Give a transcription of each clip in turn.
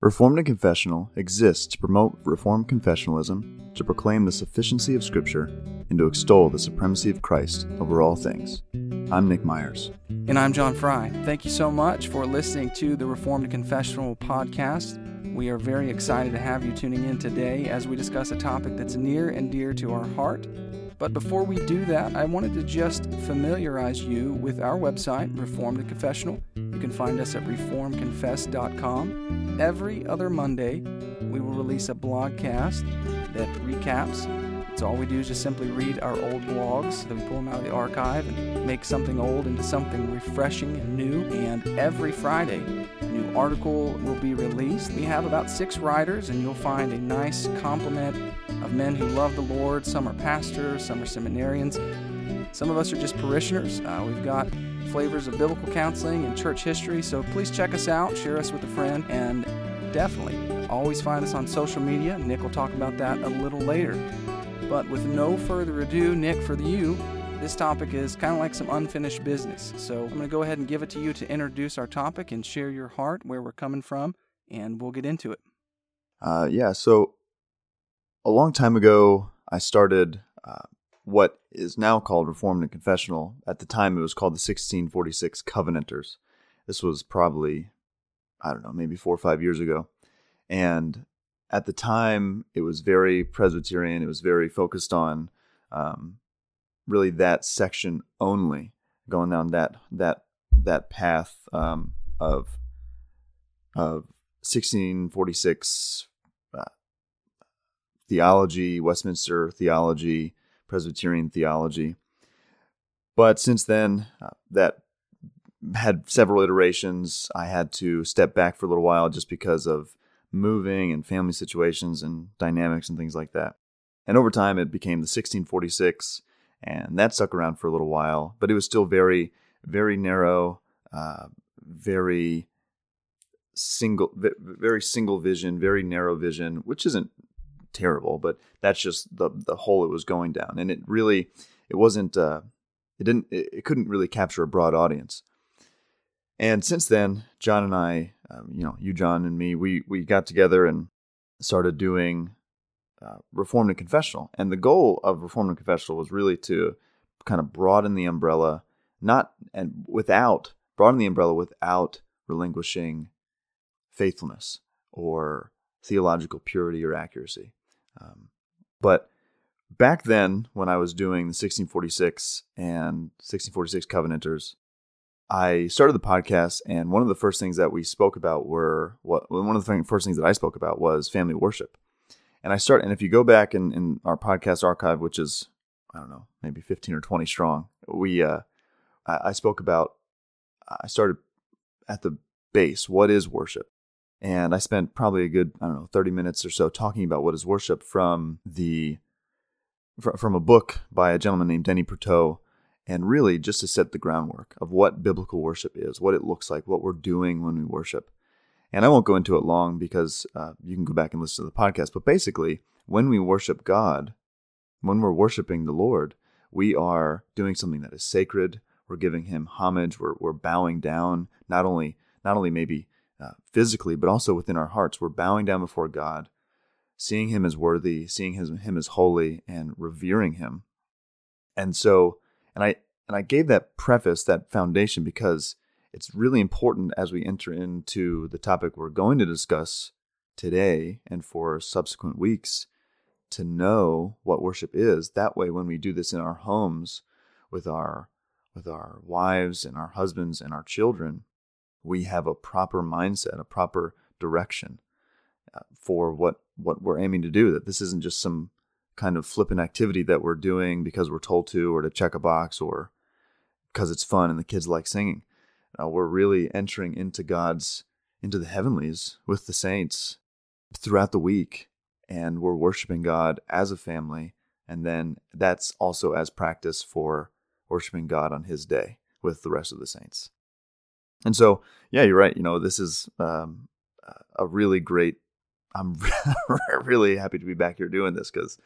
Reformed and Confessional exists to promote Reformed confessionalism, to proclaim the sufficiency of Scripture, and to extol the supremacy of Christ over all things. I'm Nick Myers. And I'm John Fry. Thank you so much for listening to the Reformed and Confessional podcast. We are very excited to have you tuning in today as we discuss a topic that's near and dear to our heart. But before we do that, I wanted to just familiarize you with our website, Reformed and Confessional. You can find us at reformconfess.com. Every other Monday, we will release a blogcast that recaps. It's all we do is just simply read our old blogs, so that we pull them out of the archive and make something old into something refreshing and new. And every Friday, new article will be released. We have about six writers, and you'll find a nice complement of men who love the Lord. Some are pastors, some are seminarians, some of us are just parishioners. Uh, we've got flavors of biblical counseling and church history. So please check us out, share us with a friend, and definitely always find us on social media. Nick will talk about that a little later. But with no further ado, Nick, for you, this topic is kind of like some unfinished business. So I'm going to go ahead and give it to you to introduce our topic and share your heart, where we're coming from, and we'll get into it. Uh, yeah, so a long time ago, I started uh, what is now called Reformed and Confessional. At the time, it was called the 1646 Covenanters. This was probably, I don't know, maybe four or five years ago. And at the time, it was very Presbyterian. It was very focused on um, really that section only, going down that that that path um, of of 1646 uh, theology, Westminster theology, Presbyterian theology. But since then, uh, that had several iterations. I had to step back for a little while just because of moving and family situations and dynamics and things like that. And over time, it became the 1646, and that stuck around for a little while, but it was still very, very narrow, uh, very single, very single vision, very narrow vision, which isn't terrible, but that's just the the hole it was going down, and it really it wasn't uh, it didn't it, it couldn't really capture a broad audience. And since then, John and I, um, you know, you John and me, we we got together and started doing uh, Reformed and Confessional, and the goal of Reformed and Confessional was really to kind of broaden the umbrella, not and without broaden the umbrella without relinquishing faithfulness or theological purity or accuracy. Um, but back then, when I was doing the 1646 and 1646 Covenanters, I started the podcast, and one of the first things that we spoke about were what one of the first things that I spoke about was family worship. And I start, and if you go back in, in our podcast archive, which is I don't know, maybe 15 or 20 strong, we uh, I, I spoke about I started at the base. What is worship? And I spent probably a good, I don't know, 30 minutes or so talking about what is worship from the from a book by a gentleman named Denny Prutow, and really just to set the groundwork of what biblical worship is, what it looks like, what we're doing when we worship. And I won't go into it long because uh, you can go back and listen to the podcast. But basically, when we worship God, when we're worshiping the Lord, we are doing something that is sacred. We're giving Him homage. We're, we're bowing down, not only not only maybe uh, physically, but also within our hearts. We're bowing down before God, seeing Him as worthy, seeing his, Him as holy, and revering Him. And so, and I and I gave that preface, that foundation, because it's really important as we enter into the topic we're going to discuss today and for subsequent weeks to know what worship is. That way, when we do this in our homes with our with our wives and our husbands and our children, we have a proper mindset, a proper direction uh, for what what we're aiming to do. That this isn't just some kind of flippant activity that we're doing because we're told to, or to check a box, or because it's fun and the kids like singing. Uh, we're really entering into God's into the heavenlies with the saints throughout the week, and we're worshiping God as a family, and then that's also as practice for worshiping God on His day with the rest of the saints. And so, yeah, you're right. You know, this is um, a really great. I'm really happy to be back here doing this because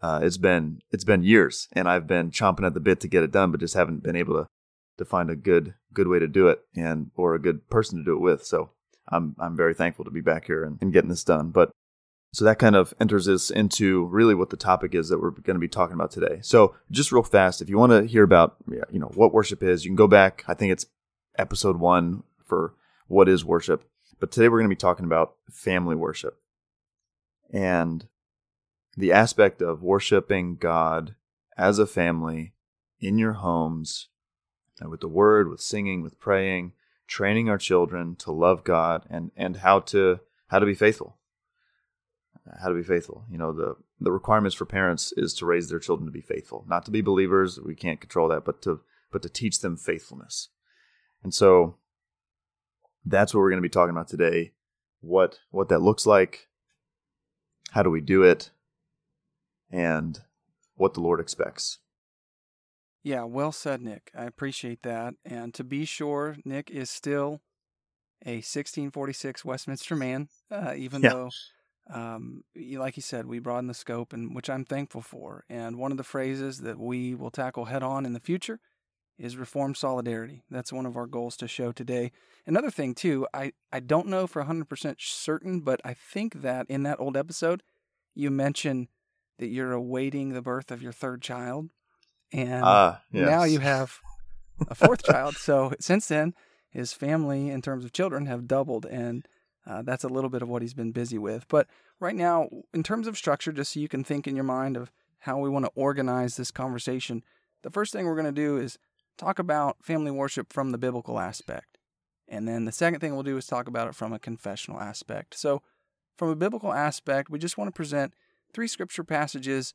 uh, it's been it's been years, and I've been chomping at the bit to get it done, but just haven't been able to to find a good good way to do it and or a good person to do it with. So I'm I'm very thankful to be back here and, and getting this done. But so that kind of enters us into really what the topic is that we're going to be talking about today. So just real fast, if you want to hear about you know what worship is, you can go back. I think it's episode one for what is worship. But today we're going to be talking about family worship and the aspect of worshiping God as a family in your homes with the word, with singing, with praying, training our children to love God and and how to how to be faithful. How to be faithful. You know, the the requirements for parents is to raise their children to be faithful, not to be believers. We can't control that, but to but to teach them faithfulness. And so that's what we're going to be talking about today. What what that looks like, how do we do it, and what the Lord expects. Yeah, well said, Nick. I appreciate that. And to be sure, Nick is still a 1646 Westminster man, uh, even yeah. though, um, like you said, we broaden the scope, and which I'm thankful for. And one of the phrases that we will tackle head on in the future is reform solidarity. That's one of our goals to show today. Another thing, too, I, I don't know for 100% certain, but I think that in that old episode, you mentioned that you're awaiting the birth of your third child. And uh, yes. now you have a fourth child. So since then, his family, in terms of children, have doubled. And uh, that's a little bit of what he's been busy with. But right now, in terms of structure, just so you can think in your mind of how we want to organize this conversation, the first thing we're going to do is talk about family worship from the biblical aspect. And then the second thing we'll do is talk about it from a confessional aspect. So, from a biblical aspect, we just want to present three scripture passages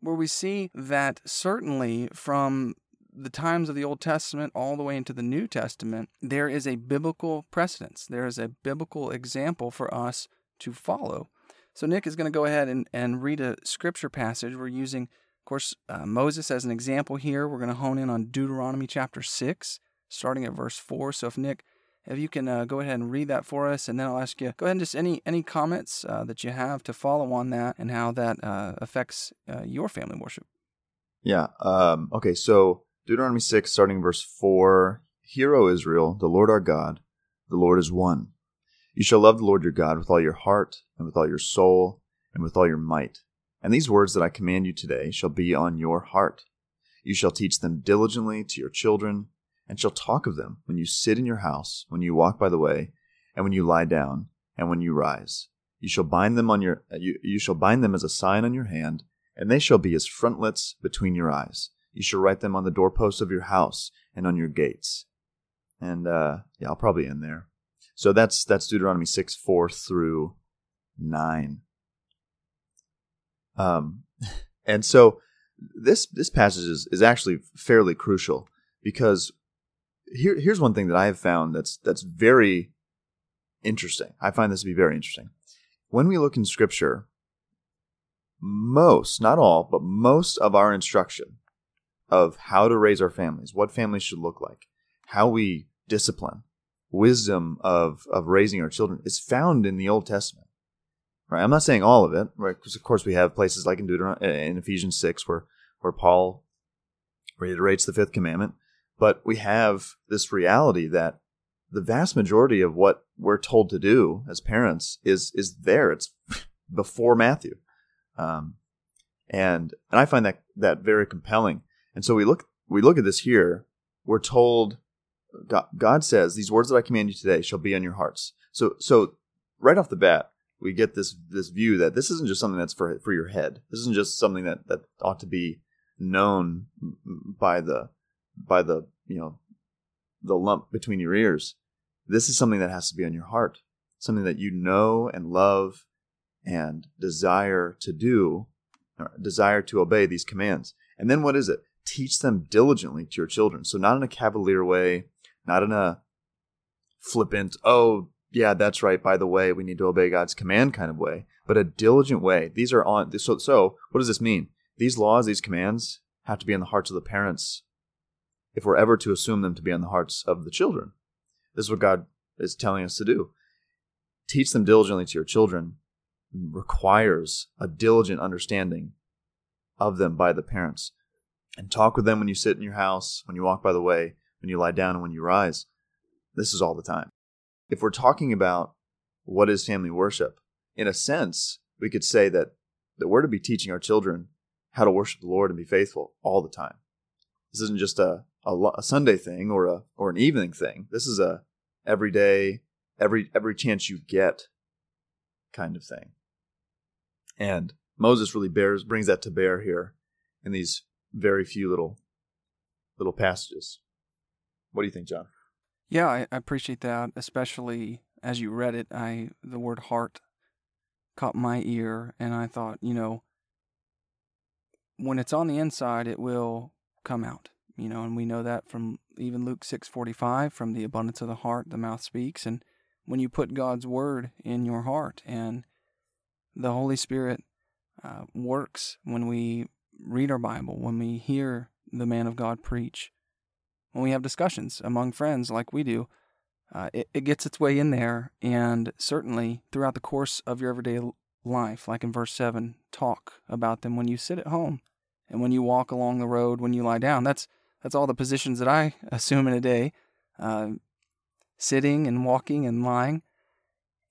where we see that certainly from the times of the Old Testament all the way into the New Testament, there is a biblical precedence. There is a biblical example for us to follow. So, Nick is going to go ahead and, and read a scripture passage. We're using, of course, uh, Moses as an example here. We're going to hone in on Deuteronomy chapter 6, starting at verse 4. So, if Nick if you can uh, go ahead and read that for us, and then I'll ask you, go ahead and just any any comments uh, that you have to follow on that and how that uh, affects uh, your family worship. Yeah. Um, okay. So Deuteronomy six, starting verse four: Hear, O Israel, the Lord our God, the Lord is one. You shall love the Lord your God with all your heart and with all your soul and with all your might. And these words that I command you today shall be on your heart. You shall teach them diligently to your children and shall talk of them when you sit in your house, when you walk by the way, and when you lie down, and when you rise. You shall bind them on your you, you shall bind them as a sign on your hand, and they shall be as frontlets between your eyes. You shall write them on the doorposts of your house and on your gates. And uh, yeah, I'll probably end there. So that's that's Deuteronomy six four through nine. Um, and so this this passage is, is actually fairly crucial because here, here's one thing that I have found that's that's very interesting. I find this to be very interesting. When we look in Scripture, most, not all, but most of our instruction of how to raise our families, what families should look like, how we discipline, wisdom of of raising our children is found in the Old Testament. Right? I'm not saying all of it, right? Because of course we have places like in Deuteronomy, in Ephesians six, where where Paul reiterates the fifth commandment but we have this reality that the vast majority of what we're told to do as parents is is there. It's before Matthew, um, and and I find that that very compelling. And so we look we look at this here. We're told God, God says these words that I command you today shall be on your hearts. So so right off the bat we get this this view that this isn't just something that's for for your head. This isn't just something that that ought to be known by the by the you know the lump between your ears. This is something that has to be on your heart, something that you know and love and desire to do, desire to obey these commands. And then what is it? Teach them diligently to your children. So not in a cavalier way, not in a flippant, oh yeah, that's right. By the way, we need to obey God's command kind of way, but a diligent way. These are on. So, so what does this mean? These laws, these commands have to be in the hearts of the parents if we're ever to assume them to be on the hearts of the children. This is what God is telling us to do. Teach them diligently to your children requires a diligent understanding of them by the parents. And talk with them when you sit in your house, when you walk by the way, when you lie down, and when you rise. This is all the time. if we're talking about what is family worship, in a sense, we could say that, that we're to be teaching our children how to worship the Lord and be faithful all the time. This isn't just a, a, a Sunday thing or a or an evening thing. This is a everyday, every every chance you get kind of thing. And Moses really bears brings that to bear here in these very few little little passages. What do you think, John? Yeah, I, I appreciate that, especially as you read it. I the word heart caught my ear, and I thought, you know, when it's on the inside, it will come out. You know, and we know that from even Luke six forty five, from the abundance of the heart, the mouth speaks. And when you put God's word in your heart, and the Holy Spirit uh, works when we read our Bible, when we hear the man of God preach, when we have discussions among friends like we do, uh, it, it gets its way in there. And certainly throughout the course of your everyday life, like in verse 7, talk about them when you sit at home and when you walk along the road, when you lie down. That's, that's all the positions that I assume in a day uh, sitting and walking and lying.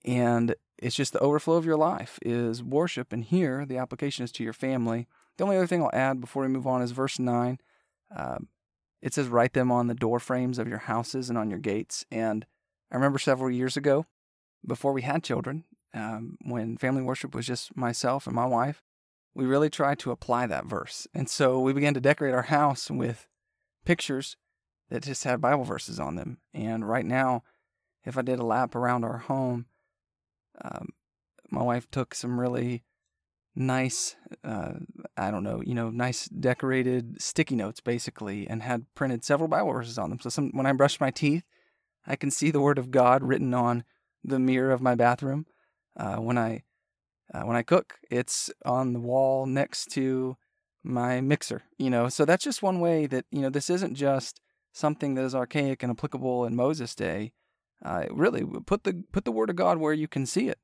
And it's just the overflow of your life is worship. And here, the application is to your family. The only other thing I'll add before we move on is verse 9. Um, it says, Write them on the door frames of your houses and on your gates. And I remember several years ago, before we had children, um, when family worship was just myself and my wife, we really tried to apply that verse. And so we began to decorate our house with pictures that just had Bible verses on them. And right now, if I did a lap around our home, um, my wife took some really nice, uh, I don't know, you know, nice decorated sticky notes basically, and had printed several Bible verses on them. So some, when I brush my teeth, I can see the Word of God written on the mirror of my bathroom. Uh, when I uh, when I cook, it's on the wall next to my mixer. You know, so that's just one way that you know this isn't just something that is archaic and applicable in Moses' day. Uh, really, put the put the Word of God where you can see it.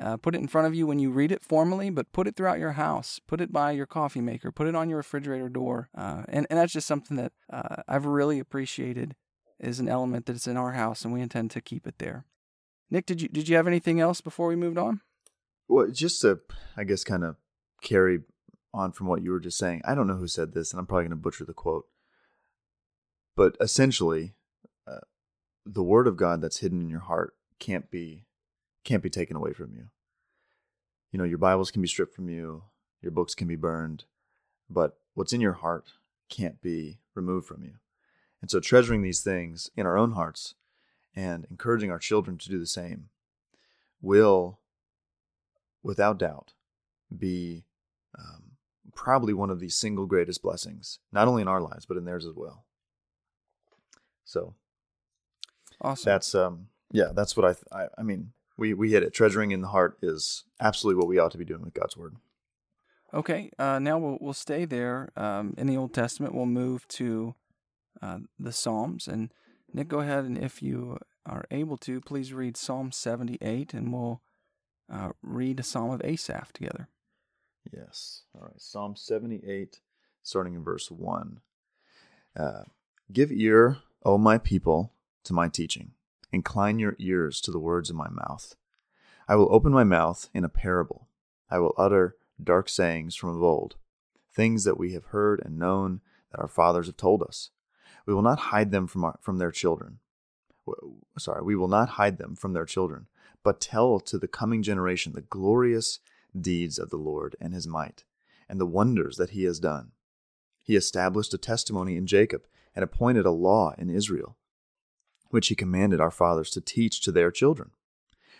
Uh, put it in front of you when you read it formally, but put it throughout your house. Put it by your coffee maker. Put it on your refrigerator door. Uh, and, and that's just something that uh, I've really appreciated is an element that's in our house, and we intend to keep it there. Nick, did you did you have anything else before we moved on? Well, just to, I guess, kind of carry on from what you were just saying. I don't know who said this, and I'm probably going to butcher the quote, but essentially, uh, the word of God that's hidden in your heart can't be can't be taken away from you. You know, your Bibles can be stripped from you, your books can be burned, but what's in your heart can't be removed from you. And so, treasuring these things in our own hearts and encouraging our children to do the same will, without doubt, be um, probably one of the single greatest blessings, not only in our lives, but in theirs as well. So, awesome. That's um, yeah, that's what I, th- I, I mean we we hit it. Treasuring in the heart is absolutely what we ought to be doing with God's word. Okay, uh, now we'll we'll stay there um, in the Old Testament. We'll move to uh, the Psalms, and Nick, go ahead and if you are able to, please read Psalm seventy-eight, and we'll uh, read a Psalm of Asaph together. Yes. All right. Psalm seventy-eight, starting in verse one. Uh, Give ear, O my people, to my teaching Incline your ears to the words of my mouth. I will open my mouth in a parable. I will utter dark sayings from of old, things that we have heard and known that our fathers have told us. We will not hide them from, our, from their children. Sorry, we will not hide them from their children, but tell to the coming generation the glorious deeds of the Lord and his might, and the wonders that he has done. He established a testimony in Jacob and appointed a law in Israel which he commanded our fathers to teach to their children,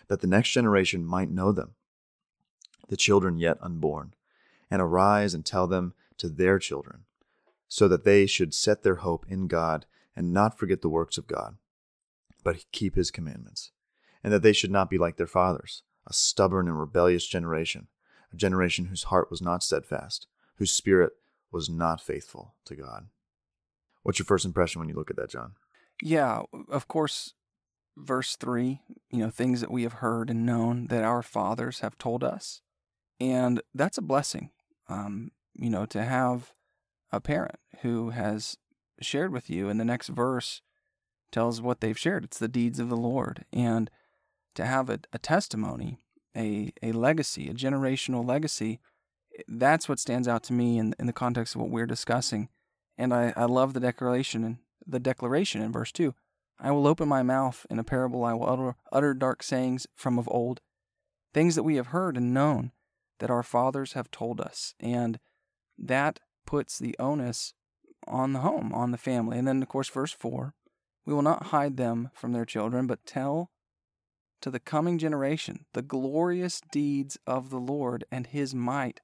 that the next generation might know them, the children yet unborn, and arise and tell them to their children, so that they should set their hope in God and not forget the works of God, but keep his commandments, and that they should not be like their fathers, a stubborn and rebellious generation, a generation whose heart was not steadfast, whose spirit was not faithful to God. What's your first impression when you look at that, John? Yeah, of course, verse 3, you know, things that we have heard and known that our fathers have told us. And that's a blessing, um, you know, to have a parent who has shared with you in the next verse tells what they've shared. It's the deeds of the Lord. And to have a, a testimony, a, a legacy, a generational legacy, eh, that's what stands out to me in, in the context of what we're discussing. And I, I love the declaration and the declaration in verse 2. I will open my mouth in a parable, I will utter, utter dark sayings from of old, things that we have heard and known that our fathers have told us. And that puts the onus on the home, on the family. And then, of course, verse 4 we will not hide them from their children, but tell to the coming generation the glorious deeds of the Lord and his might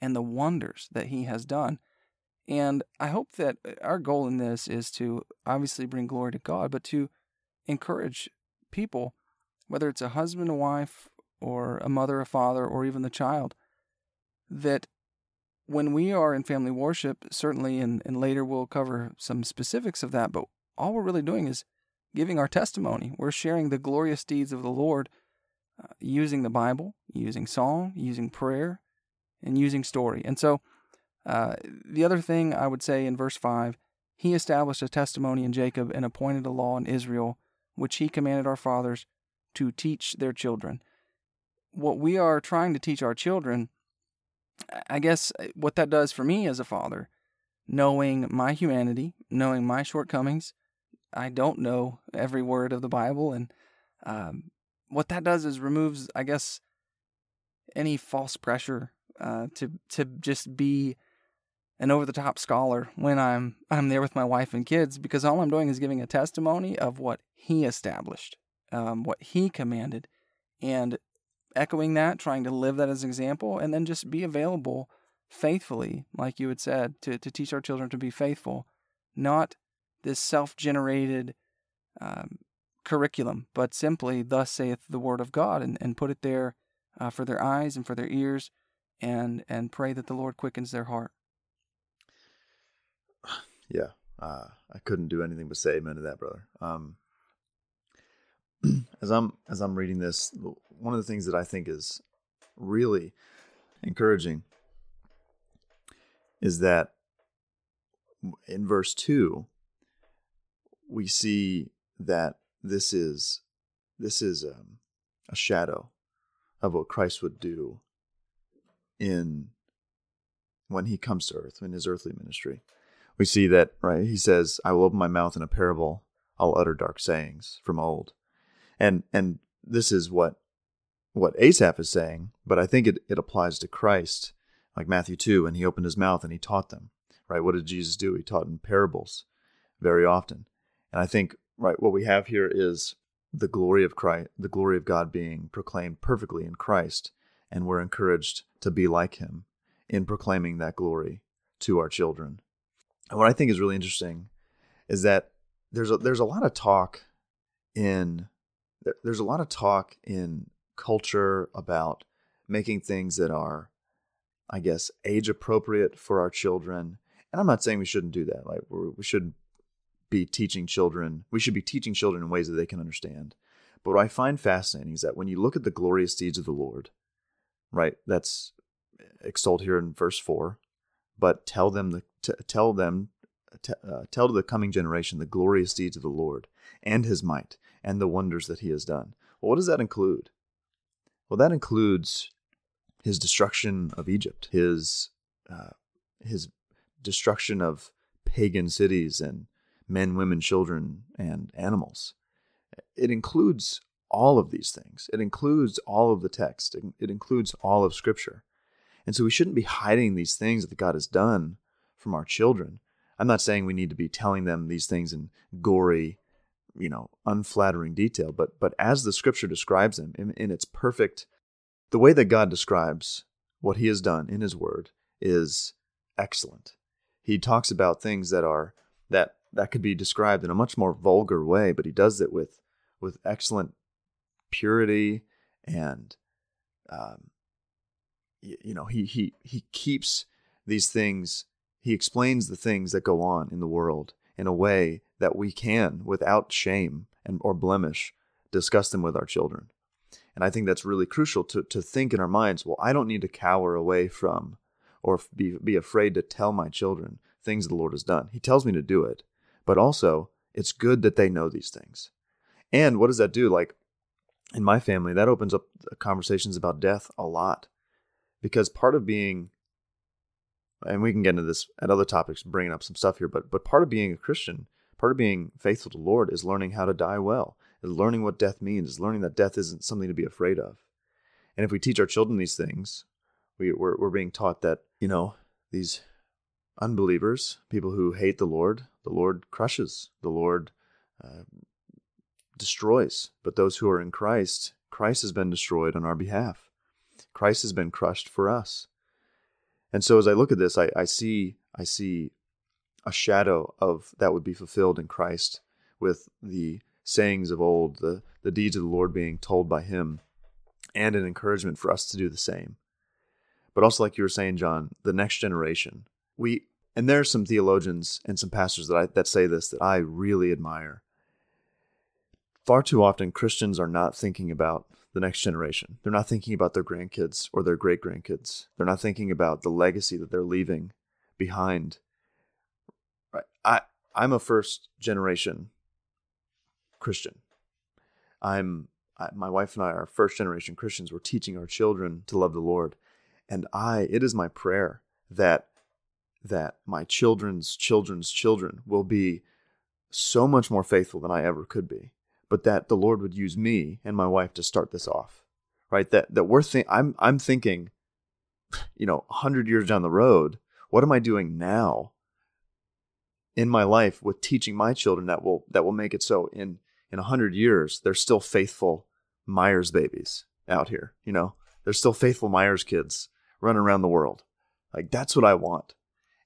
and the wonders that he has done. And I hope that uh, our goal in this is to obviously bring glory to God, but to encourage people, whether it's a husband, a wife, or a mother, a father, or even the child, that when we are in family worship, certainly, and, and later we'll cover some specifics of that, but all we're really doing is giving our testimony. We're sharing the glorious deeds of the Lord uh, using the Bible, using song, using prayer, and using story. And so, uh, the other thing I would say in verse 5 He established a testimony in Jacob and appointed a law in Israel, which He commanded our fathers to teach their children. What we are trying to teach our children, I guess uh, what that does for me as a father, knowing my humanity, knowing my shortcomings, I don't know every word of the Bible, and um, what that does is removes, I guess, any false pressure uh, to to just be an over the top scholar when I'm I'm there with my wife and kids because all I'm doing is giving a testimony of what He established, um, what He commanded, and echoing that, trying to live that as an example, and then just be available faithfully, like you had said, to to teach our children to be faithful, not this self generated um, curriculum, but simply, Thus saith the Word of God, and, and put it there uh, for their eyes and for their ears, and, and pray that the Lord quickens their heart. Yeah, uh, I couldn't do anything but say amen to that, brother. Um, as I'm as I'm reading this, one of the things that I think is really encouraging is that in verse two, we see that this is this is um, a shadow of what Christ would do in when he comes to earth in his earthly ministry. We see that right. He says, "I will open my mouth in a parable; I'll utter dark sayings from old," and and this is what what Asaph is saying, but I think it, it applies to Christ, like Matthew 2, when he opened his mouth and he taught them, right? What did Jesus do? He taught in parables very often. And I think right what we have here is the glory of Christ, the glory of God being proclaimed perfectly in Christ, and we're encouraged to be like him in proclaiming that glory to our children. And what I think is really interesting is that there's a, there's a lot of talk in there's a lot of talk in culture about making things that are I guess age appropriate for our children. And I'm not saying we shouldn't do that. Like we should be teaching children, we should be teaching children in ways that they can understand. But what I find fascinating is that when you look at the glorious deeds of the Lord, right, that's extolled here in verse 4, but tell them the t- tell them t- uh, tell to the coming generation the glorious deeds of the Lord and his might and the wonders that he has done. Well, what does that include? Well, that includes his destruction of Egypt, his uh, his destruction of pagan cities and men, women, children, and animals. It includes all of these things. It includes all of the text. It, includes all of Scripture. And so we shouldn't be hiding these things that God has done from our children. I'm not saying we need to be telling them these things in gory, you know, unflattering detail, but but as the Scripture describes them in, in its perfect, the way that God describes what He has done in His Word is excellent. He talks about things that are that that could be described in a much more vulgar way, but he does it with with excellent purity and um, you, you know he he he keeps these things he explains the things that go on in the world in a way that we can without shame and or blemish discuss them with our children. And i think that's really crucial to, to think in our minds well i don't need to cower away from or be, be afraid to tell my children things the lord has done. He tells me to do it but also It's good that they know these things. And what does that do? Like in my family, that opens up conversations about death a lot. Because part of being and we can get into this at other topics, bringing up some stuff here, but but part of being a Christian, part of being faithful to the Lord is learning how to die well, is learning what death means, is learning that death isn't something to be afraid of. And if we teach our children these things, we, we're, we're being taught that, you know, these unbelievers, people who hate the Lord, the Lord crushes, the Lord uh, destroys. But those who are in Christ, Christ has been destroyed on our behalf. Christ has been crushed for us. And so as I look at this, I, I see I see a shadow of that would be fulfilled in Christ with the sayings of old, the, the deeds of the Lord being told by him, and an encouragement for us to do the same. But also, like you were saying, John, the next generation. We and there are some theologians and some pastors that I that say this that I really admire. Far too often Christians are not thinking about the next generation. They're not thinking about their grandkids or their great grandkids. They're not thinking about the legacy that they're leaving behind. Right. I I'm a first generation Christian. I'm I, my wife and I are first generation Christians. We're teaching our children to love the Lord. And I it is my prayer that that my children's children's children will be so much more faithful than I ever could be but that the Lord would use me and my wife to start this off. Right? That that we're think I'm I'm thinking, you know, hundred years down the road, what am I doing now in my life with teaching my children that will that will make it so in in hundred years they're still faithful Myers babies out here, you know? They're still faithful Myers kids running around the world. Like that's what I want.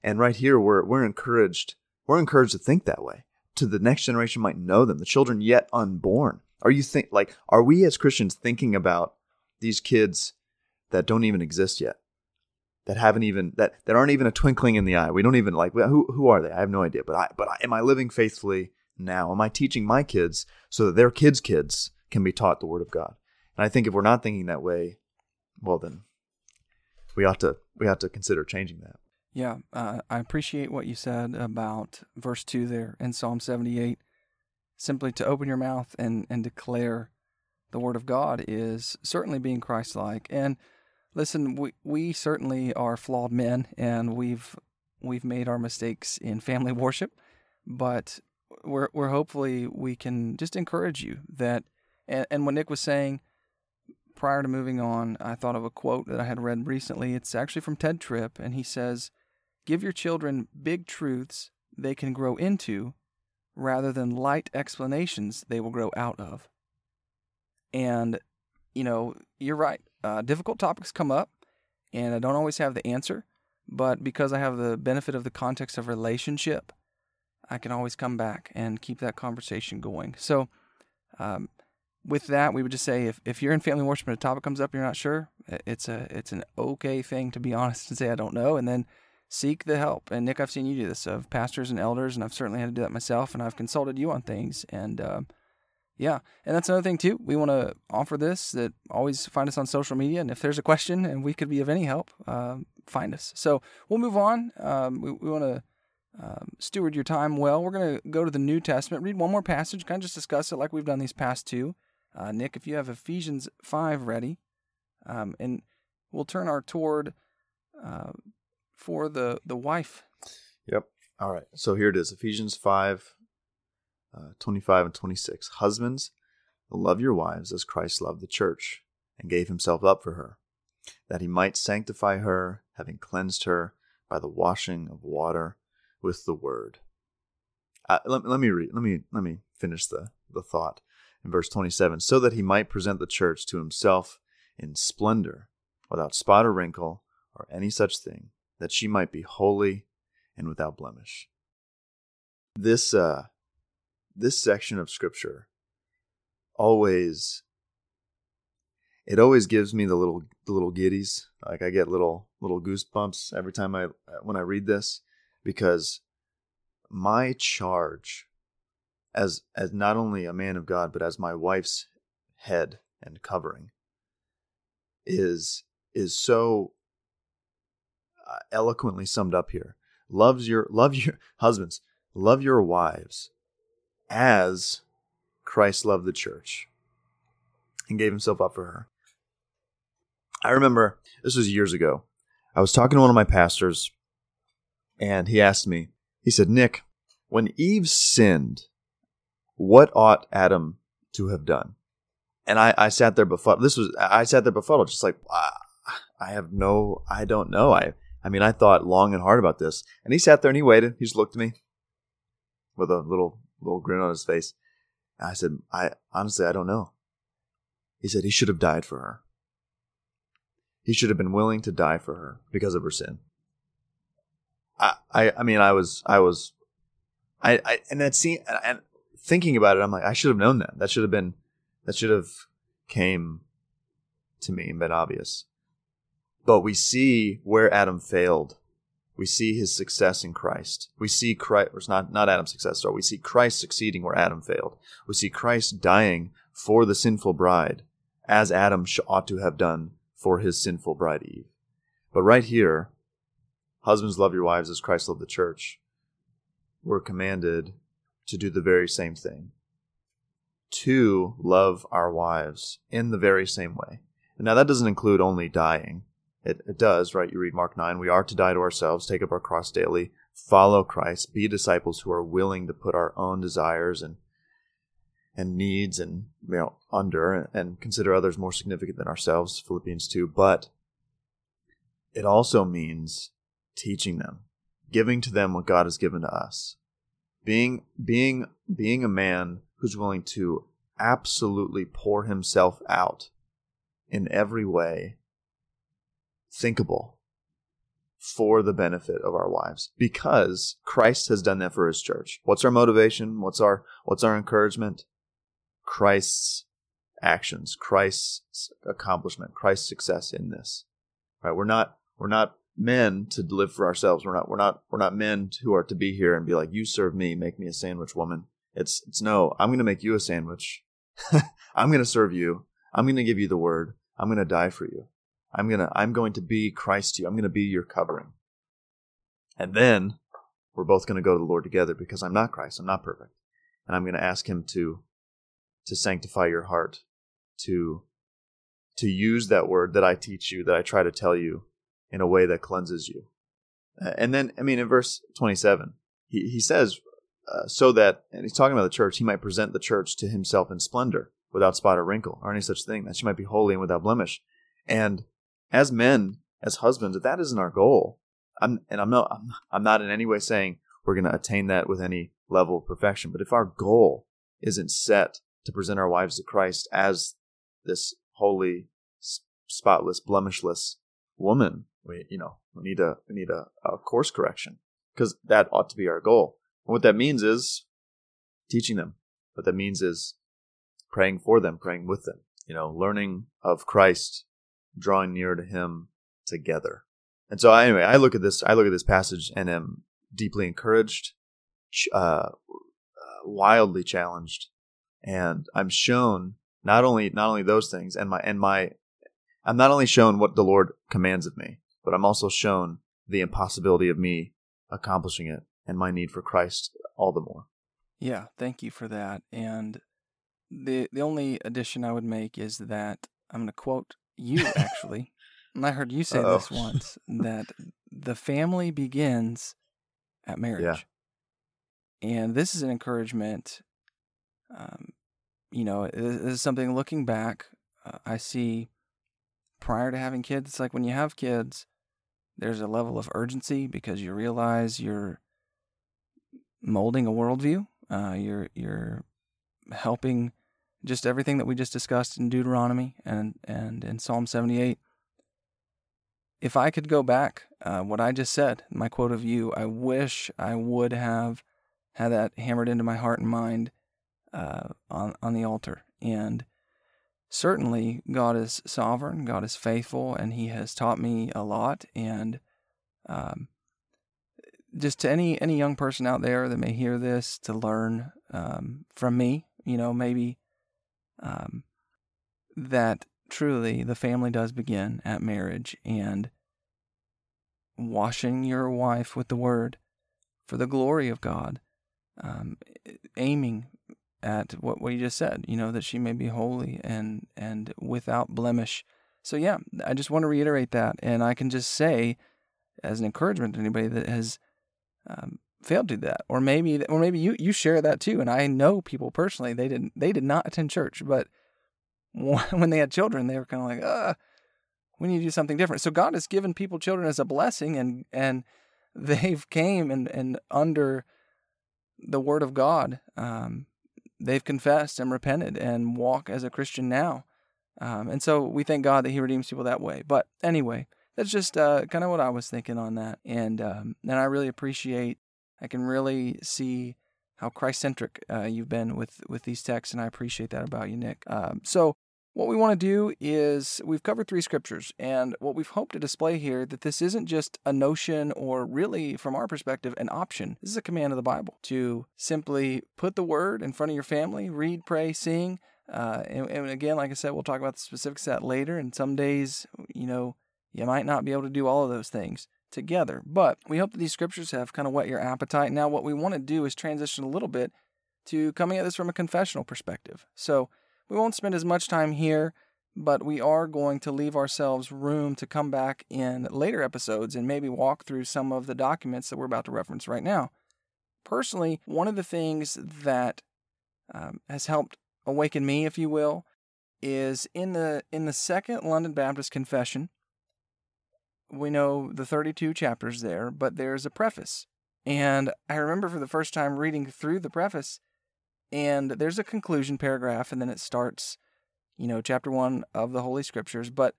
And right here we're we're encouraged we're encouraged to think that way to the next generation might know them, the children yet unborn? Are you think like are we as Christians thinking about these kids that don't even exist yet? That haven't even that that aren't even a twinkling in the eye. We don't even like who who are they? I have no idea. But I but I, am I living faithfully now? Am I teaching my kids so that their kids' kids can be taught the word of God? And I think if we're not thinking that way, well then we ought to we ought to consider changing that. Yeah, uh, I appreciate what you said about verse 2 there in Psalm 78. Simply to open your mouth and, and declare the word of God is certainly being Christ like. And listen, we, we certainly are flawed men and we've we've made our mistakes in family worship, but we're, we're hopefully we can just encourage you that and, and what Nick was saying prior to moving on, I thought of a quote that I had read recently. It's actually from Tedd Tripp, and he says, Give your children big truths they can grow into rather than light explanations they will grow out of. And, you know, you're right. Uh, difficult topics come up, and I don't always have the answer, but because I have the benefit of the context of relationship, I can always come back and keep that conversation going. So, um, with that, we would just say if, if you're in family worship and a topic comes up and you're not sure, it's a it's an okay thing to be honest and say I don't know, and then seek the help. And Nick, I've seen you do this of pastors and elders, and I've certainly had to do that myself. And I've consulted you on things, and uh, yeah, and that's another thing too. We want to offer this. That always find us on social media, and if there's a question and we could be of any help, uh, find us. So we'll move on. Um, we, we want to. Um, steward your time well. We're going to go to the New Testament, read one more passage, kind of just discuss it like we've done these past two. Uh, Nick, if you have Ephesians 5 ready, um, and we'll turn our toward uh, for the the wife. Yep. All right. So here it is Ephesians 5 uh, 25 and 26. Husbands, love your wives as Christ loved the church and gave himself up for her, that he might sanctify her, having cleansed her by the washing of water with the word. Uh, let, let me read. Let me let me finish the the thought in verse 27. So that he might present the church to himself in splendor, without spot or wrinkle or any such thing, that she might be holy and without blemish. This uh, this section of scripture always it always gives me the little the little giddies. Like I get little little goosebumps every time I when I read this because my charge as as not only a man of God but as my wife's head and covering is is so Uh, eloquently summed up here. Loves your love your husbands, love your wives as Christ loved the church and gave himself up for her. I remember this was years ago. I was talking to one of my pastors, and he asked me, he said, Nick, when Eve sinned, what ought Adam to have done? And I, I sat there befuddled. This was, I sat there befuddled, just like, ah, I have no, I don't know. I, I mean, I thought long and hard about this. And he sat there and he waited. He just looked at me with a little, little grin on his face. And I said, I honestly, I don't know. He said he should have died for her. He should have been willing to die for her because of her sin. I, I, I mean, I was, I was, I, I, and that scene, and thinking about it, I'm like, I should have known that. That should have been, that should have came to me and been obvious. But we see where Adam failed. We see his success in Christ. We see Christ, or not, not Adam's success, sorry. We see Christ succeeding where Adam failed. We see Christ dying for the sinful bride, as Adam ought to have done for his sinful bride Eve. But right here, husbands love your wives as Christ loved the church. We're commanded to do the very same thing. To love our wives in the very same way. And now that doesn't include only dying. It, it does, right? You read Mark 9. We are to die to ourselves, take up our cross daily, follow Christ, be disciples who are willing to put our own desires and and needs and you know under and consider others more significant than ourselves philippians 2 but it also means teaching them giving to them what god has given to us being being being a man who's willing to absolutely pour himself out in every way thinkable for the benefit of our wives because Christ has done that for his church. What's our motivation? What's our what's our encouragement? Christ's actions, Christ's accomplishment, Christ's success in this. Right? We're not we're not men to live for ourselves. We're not we're not we're not men who are to be here and be like, you serve me, make me a sandwich woman. It's it's no, I'm gonna make you a sandwich. I'm gonna serve you. I'm gonna give you the word. I'm gonna die for you. I'm gonna I'm going to be Christ to you. I'm gonna be your covering. And then we're both gonna go to the Lord together because I'm not Christ. I'm not perfect. And I'm gonna ask him to to sanctify your heart, to to use that word that I teach you, that I try to tell you in a way that cleanses you. And then, I mean, in verse 27, he, he says, uh, so that, and he's talking about the church, he might present the church to himself in splendor, without spot or wrinkle, or any such thing, that she might be holy and without blemish. And as men, as husbands, that isn't our goal, I'm, and I'm not, I'm, I'm not in any way saying we're going to attain that with any level of perfection, but if our goal isn't set to present our wives to Christ as this holy, spotless, blemishless woman. We, you know, we need a we need a, a course correction because that ought to be our goal. And what that means is teaching them. What that means is praying for them, praying with them. You know, learning of Christ, drawing near to Him together. And so, anyway, I look at this. I look at this passage and am deeply encouraged, uh, uh wildly challenged, and I'm shown not only not only those things and my and my I'm not only shown what the Lord commands of me, but I'm also shown the impossibility of me accomplishing it and my need for Christ all the more. Yeah, thank you for that. And the the only addition I would make is that I'm going to quote you actually. and I heard you say Uh-oh. this once that the family begins at marriage. Yeah. And this is an encouragement um, you know, this is something looking back, uh, I see prior to having kids, it's like when you have kids, there's a level of urgency because you realize you're molding a worldview. Uh, you're you're helping just everything that we just discussed in Deuteronomy and and in Psalm 78. If I could go back, uh, what I just said, my quote of you, I wish I would have had that hammered into my heart and mind uh, on on the altar. And certainly, God is sovereign. God is faithful, and He has taught me a lot. And um, just to any any young person out there that may hear this, to learn um, from me, you know, maybe um, that truly the family does begin at marriage and washing your wife with the word for the glory of God, um, aiming at what, you just said, you know, that she may be holy and and without blemish. So yeah, I just want to reiterate that, and I can just say, as an encouragement to anybody that has um, failed to do that, or maybe or maybe you you share that too. And I know people personally they didn't they did not attend church, but when they had children, they were kind of like, uh, we need to do something different. So God has given people children as a blessing, and and they've came and and under the word of God, um, they've confessed and repented and walk as a Christian now. Um, and so we thank God that He redeems people that way. But anyway, that's just uh, kind of what I was thinking on that, and um, and I really appreciate. I can really see how Christ centric uh, you've been with with these texts, and I appreciate that about you, Nick. Um, so what we want to do is we've covered three scriptures, and what we've hoped to display here that this isn't just a notion or really, from our perspective, an option. This is a command of the Bible to simply put the word in front of your family, read, pray, sing. Uh, and, and again, like I said, we'll talk about the specifics of that later. And some days, you know, you might not be able to do all of those things together. But we hope that these scriptures have kind of whet your appetite. Now, what we want to do is transition a little bit to coming at this from a confessional perspective. So, we won't spend as much time here, but we are going to leave ourselves room to come back in later episodes and maybe walk through some of the documents that we're about to reference right now. Personally, one of the things that um, has helped awaken me, if you will, is in the in the second London Baptist Confession. We know the 32 chapters there, but there's a preface. And I remember for the first time reading through the preface and there's a conclusion paragraph, and then it starts, you know, chapter one of the Holy Scriptures. But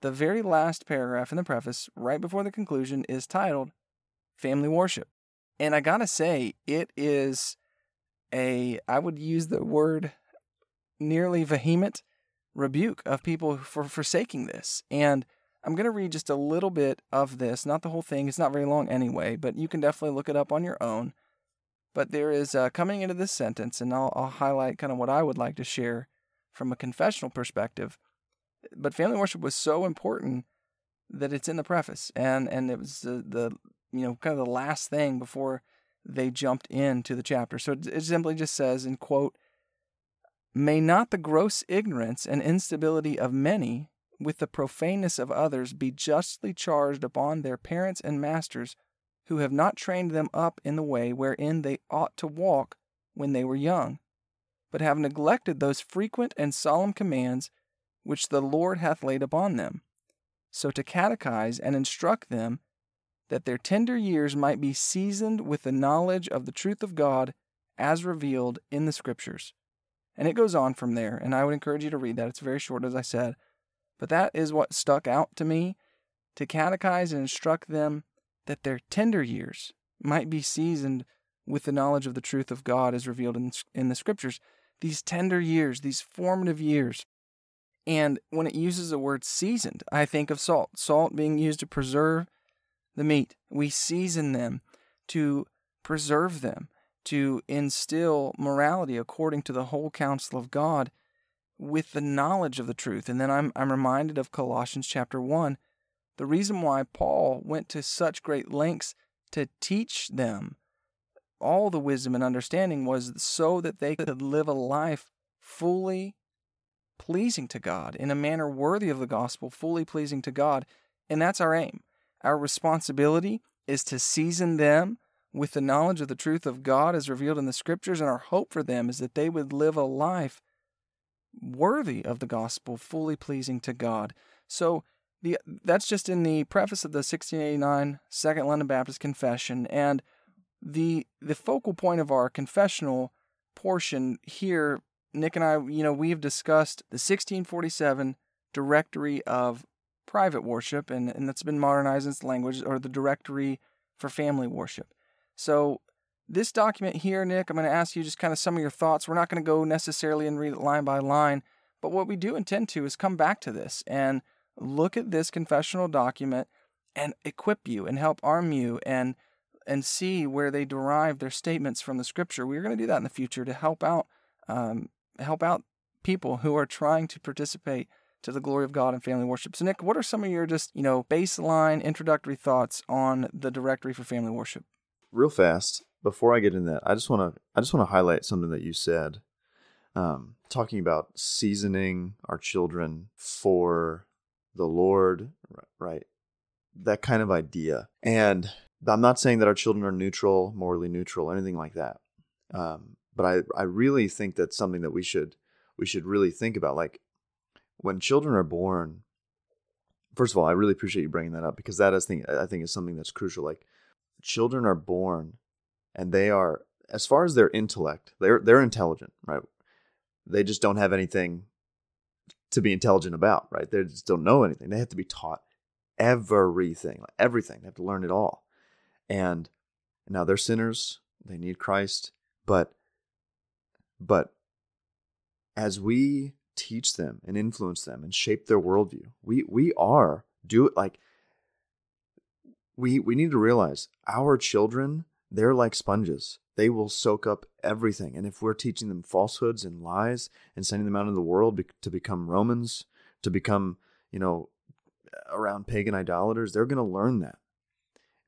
the very last paragraph in the preface, right before the conclusion, is titled Family Worship. And I gotta say, it is a, I would use the word nearly vehement rebuke of people for forsaking this. And I'm going to read just a little bit of this, not the whole thing. It's not very long anyway, but you can definitely look it up on your own. But there is uh, coming into this sentence, and I'll, I'll highlight kind of what I would like to share from a confessional perspective. But family worship was so important that it's in the preface, and and it was the, the you know kind of the last thing before they jumped into the chapter. So it, it simply just says in quote, "May not the gross ignorance and instability of many, with the profaneness of others, be justly charged upon their parents and masters." who have not trained them up in the way wherein they ought to walk when they were young, but have neglected those frequent and solemn commands which the Lord hath laid upon them, so to catechize and instruct them, that their tender years might be seasoned with the knowledge of the truth of God as revealed in the Scriptures. And it goes on from there, and I would encourage you to read that. It's very short, as I said. But that is what stuck out to me to catechize and instruct them that their tender years might be seasoned with the knowledge of the truth of God as revealed in, in the scriptures. These tender years, these formative years. And when it uses the word seasoned, I think of salt. Salt being used to preserve the meat. We season them to preserve them, to instill morality according to the whole counsel of God with the knowledge of the truth. And then I'm, I'm reminded of Colossians chapter 1 the reason why Paul went to such great lengths to teach them all the wisdom and understanding was so that they could live a life fully pleasing to God in a manner worthy of the gospel, fully pleasing to God. And that's our aim. Our responsibility is to season them with the knowledge of the truth of God as revealed in the scriptures, and our hope for them is that they would live a life worthy of the gospel, fully pleasing to God. So the that's just in the preface of the 1689 Second London Baptist Confession, and the the focal point of our confessional portion here, Nick and I, you know, we've discussed the 1647 Directory of Private Worship, and, and that's been modernized in its language, or the Directory for Family Worship. So this document here, Nick, I'm going to ask you just kind of some of your thoughts. We're not going to go necessarily and read it line by line, but what we do intend to is come back to this and look at this confessional document and equip you and help arm you and and see where they derive their statements from the scripture. We're going to do that in the future to help out um, help out people who are trying to participate to the glory of God in family worship. So, Nick, what are some of your just you know baseline introductory thoughts on the directory for family worship? Real fast before I get in that, I just want to I just want to highlight something that you said um, talking about seasoning our children for the Lord, right? That kind of idea. And I'm not saying that our children are neutral, morally neutral, anything like that. Um, but I, I really think that's something that we should we should really think about. Like when children are born, first of all, I really appreciate you bringing that up because that is thing I think is something that's crucial. Like children are born and they are as far as their intellect, they're they're intelligent, right? They just don't have anything to be intelligent about, right? They just don't know anything. They have to be taught everything, everything. They have to learn it all. And now they're sinners. They need Christ, but but as we teach them and influence them and shape their worldview, we we are do it like we we need to realize our children they're like sponges. They will soak up everything. And if we're teaching them falsehoods and lies and sending them out into the world to become romans to become you know around pagan idolaters they're going to learn that.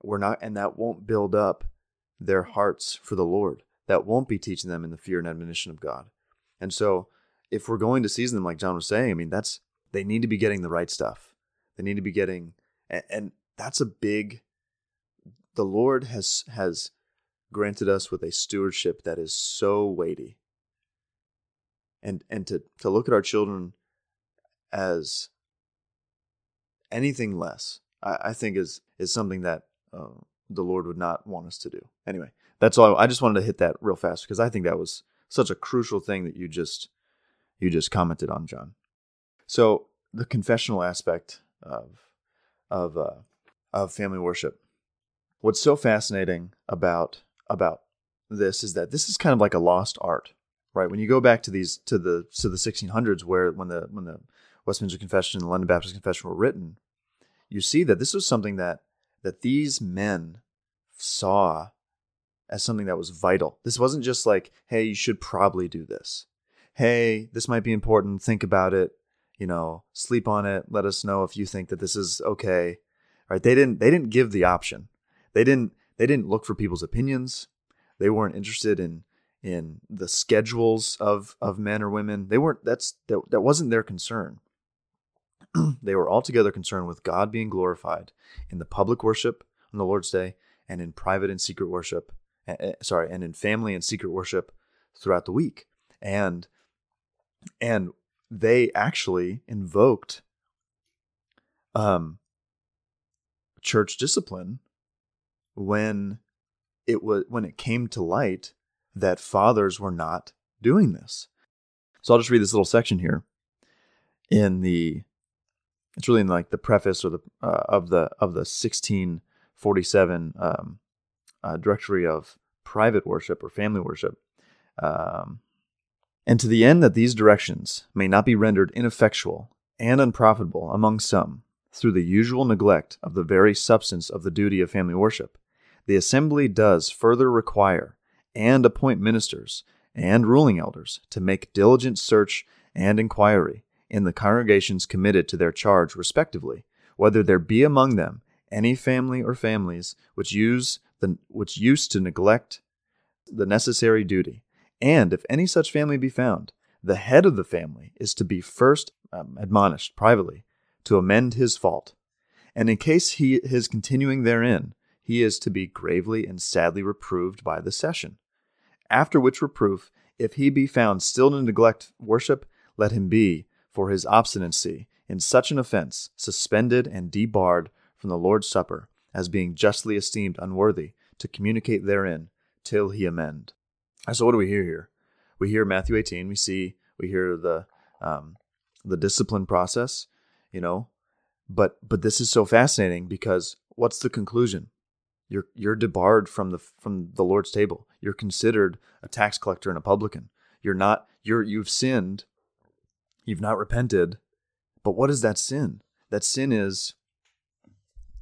We're not and that won't build up their hearts for the lord. That won't be teaching them in the fear and admonition of god. And so if we're going to season them like john was saying i mean that's they need to be getting the right stuff. They need to be getting and, and that's a big the Lord has has granted us with a stewardship that is so weighty. And and to, to look at our children as anything less, I, I think is is something that uh, the Lord would not want us to do. Anyway, that's all. I just wanted to hit that real fast because I think that was such a crucial thing that you just you just commented on, John. So the confessional aspect of of uh, of family worship what's so fascinating about about this is that this is kind of like a lost art, right? When you go back to these to the to the 1600s, where when the when the Westminster Confession and the London Baptist Confession were written, you see that this was something that that these men saw as something that was vital. This wasn't just like, hey, you should probably do this. Hey, this might be important. Think about it. You know, sleep on it. Let us know if you think that this is okay. Right? They didn't. They didn't give the option. They didn't they didn't look for people's opinions. They weren't interested in in the schedules of of men or women. They weren't that's that, that wasn't their concern. they were altogether concerned with God being glorified in the public worship on the Lord's day and in private and secret worship. Uh, sorry, and in family and secret worship throughout the week. And and they actually invoked um church discipline when it was when it came to light that fathers were not doing this. So I'll just read this little section here in the it's really in like the preface or the uh, of the of the 1647 um, uh, directory of private worship or family worship. Um, and to the end that these directions may not be rendered ineffectual and unprofitable among some through the usual neglect of the very substance of the duty of family worship, the assembly does further require and appoint ministers and ruling elders to make diligent search and inquiry in the congregations committed to their charge respectively, whether there be among them any family or families which use the which used to neglect the necessary duty, and if any such family be found, the head of the family is to be first um, admonished privately to amend his fault, and in case he is continuing therein, he is to be gravely and sadly reproved by the session. After which reproof, if he be found still to neglect worship, let him be, for his obstinacy in such an offense, suspended and debarred from the Lord's Supper, as being justly esteemed unworthy to communicate therein, till he amend. So, what do we hear here? We hear Matthew 18. We see, we hear the um, the discipline process, you know, but but this is so fascinating because what's the conclusion? You're you're debarred from the from the Lord's table. You're considered a tax collector and a publican. You're not you're you've sinned. You've not repented. But what is that sin? That sin is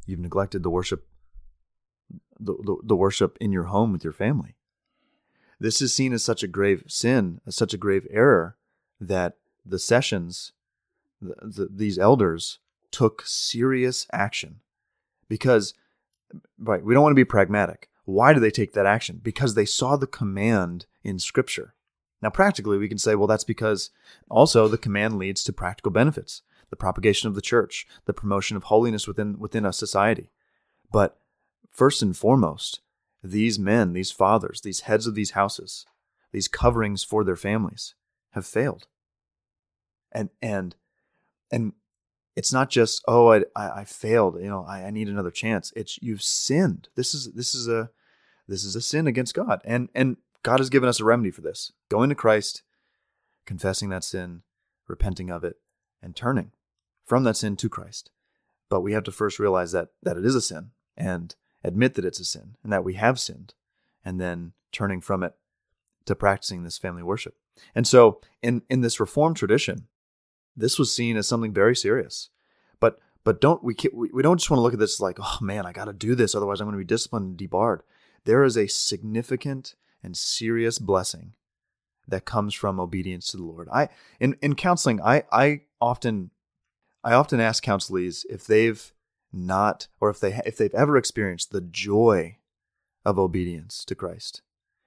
you've neglected the worship the, the, the worship in your home with your family. This is seen as such a grave sin, as such a grave error that the sessions, the, the, these elders took serious action because right, we don't want to be pragmatic. Why do they take that action? Because they saw the command in Scripture. Now, practically, we can say, well, that's because also the command leads to practical benefits the propagation of the church, the promotion of holiness within, within a society. But first and foremost, these men, these fathers, these heads of these houses, these coverings for their families have failed. And, and, and it's not just, oh, I, I, I failed, you know, I, I need another chance. It's you've sinned. This is, this is a, this is a sin against God. And, and God has given us a remedy for this going to Christ, confessing that sin, repenting of it, and turning from that sin to Christ. But we have to first realize that, that it is a sin and admit that it's a sin and that we have sinned, and then turning from it to practicing this family worship. And so, in, in this Reformed tradition, this was seen as something very serious. But but don't we we don't just want to look at this like oh man I got to do this otherwise I'm going to be disciplined and debarred. There is a significant and serious blessing that comes from obedience to the Lord. I in in counseling, I I often I often ask counselees if they've not or if they if they've ever experienced the joy of obedience to Christ.